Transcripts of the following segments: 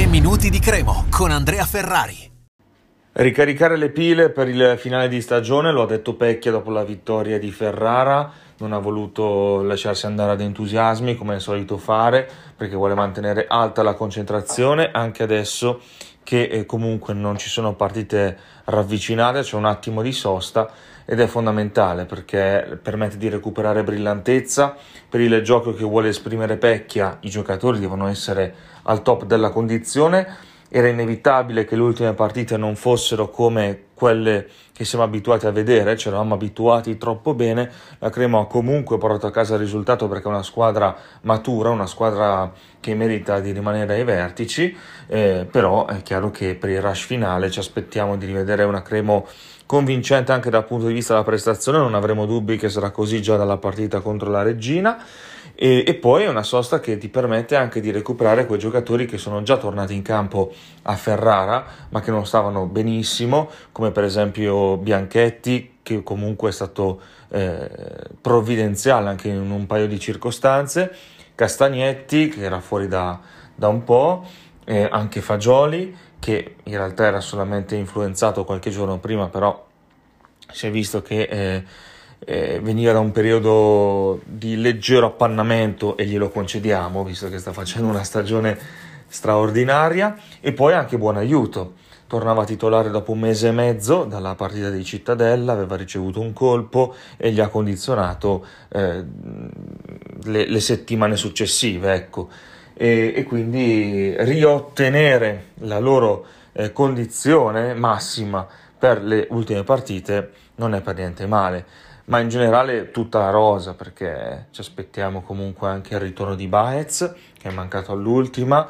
3 minuti di Cremo con Andrea Ferrari. Ricaricare le pile per il finale di stagione, lo ha detto Pecchia dopo la vittoria di Ferrara, non ha voluto lasciarsi andare ad entusiasmi come è solito fare perché vuole mantenere alta la concentrazione anche adesso che eh, comunque non ci sono partite ravvicinate, c'è un attimo di sosta ed è fondamentale perché permette di recuperare brillantezza. Per il gioco che vuole esprimere Pecchia, i giocatori devono essere al top della condizione. Era inevitabile che le ultime partite non fossero come quelle che siamo abituati a vedere, ci eravamo abituati troppo bene. La Cremo ha comunque portato a casa il risultato perché è una squadra matura, una squadra che merita di rimanere ai vertici, eh, però è chiaro che per il rush finale ci aspettiamo di rivedere una Cremo convincente anche dal punto di vista della prestazione, non avremo dubbi che sarà così già dalla partita contro la Regina e, e, poi è una sosta che ti permette anche di recuperare quei giocatori che sono già tornati in campo a Ferrara ma che non stavano benissimo come per esempio Bianchetti che comunque è stato eh, provvidenziale anche in un paio di circostanze Castagnetti che era fuori da, da un po' eh, anche Fagioli che in realtà era solamente influenzato qualche giorno prima, però si è visto che eh, eh, veniva da un periodo di leggero appannamento e glielo concediamo, visto che sta facendo una stagione straordinaria, e poi anche buon aiuto. Tornava titolare dopo un mese e mezzo dalla partita di Cittadella, aveva ricevuto un colpo e gli ha condizionato eh, le, le settimane successive. Ecco e, e quindi riottenere la loro eh, condizione massima per le ultime partite non è per niente male ma in generale tutta la rosa perché ci aspettiamo comunque anche il ritorno di Baez che è mancato all'ultima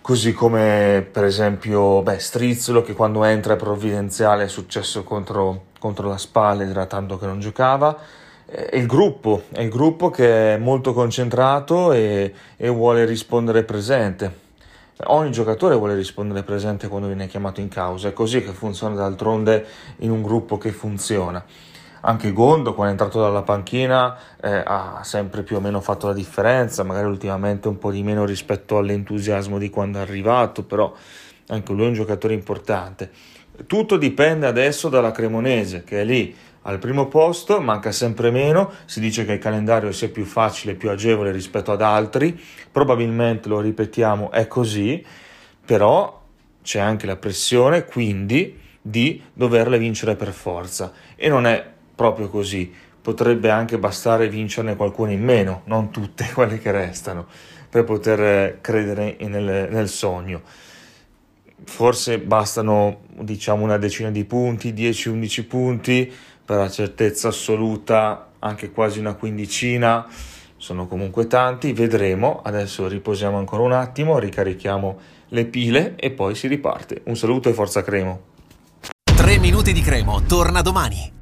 così come per esempio beh, Strizzolo che quando entra è provvidenziale è successo contro, contro la Spalla era tanto che non giocava è il gruppo, è il gruppo che è molto concentrato e, e vuole rispondere presente. Ogni giocatore vuole rispondere presente quando viene chiamato in causa, è così che funziona d'altronde in un gruppo che funziona. Anche Gondo, quando è entrato dalla panchina, eh, ha sempre più o meno fatto la differenza, magari ultimamente un po' di meno rispetto all'entusiasmo di quando è arrivato, però anche lui è un giocatore importante. Tutto dipende adesso dalla Cremonese, che è lì al primo posto, manca sempre meno, si dice che il calendario sia più facile, più agevole rispetto ad altri, probabilmente lo ripetiamo è così, però c'è anche la pressione quindi di doverle vincere per forza e non è proprio così, potrebbe anche bastare vincerne qualcuna in meno, non tutte quelle che restano, per poter credere nel, nel sogno forse bastano diciamo una decina di punti, 10-11 punti per la certezza assoluta anche quasi una quindicina, sono comunque tanti, vedremo, adesso riposiamo ancora un attimo, ricarichiamo le pile e poi si riparte. Un saluto e forza Cremo. 3 minuti di Cremo, torna domani.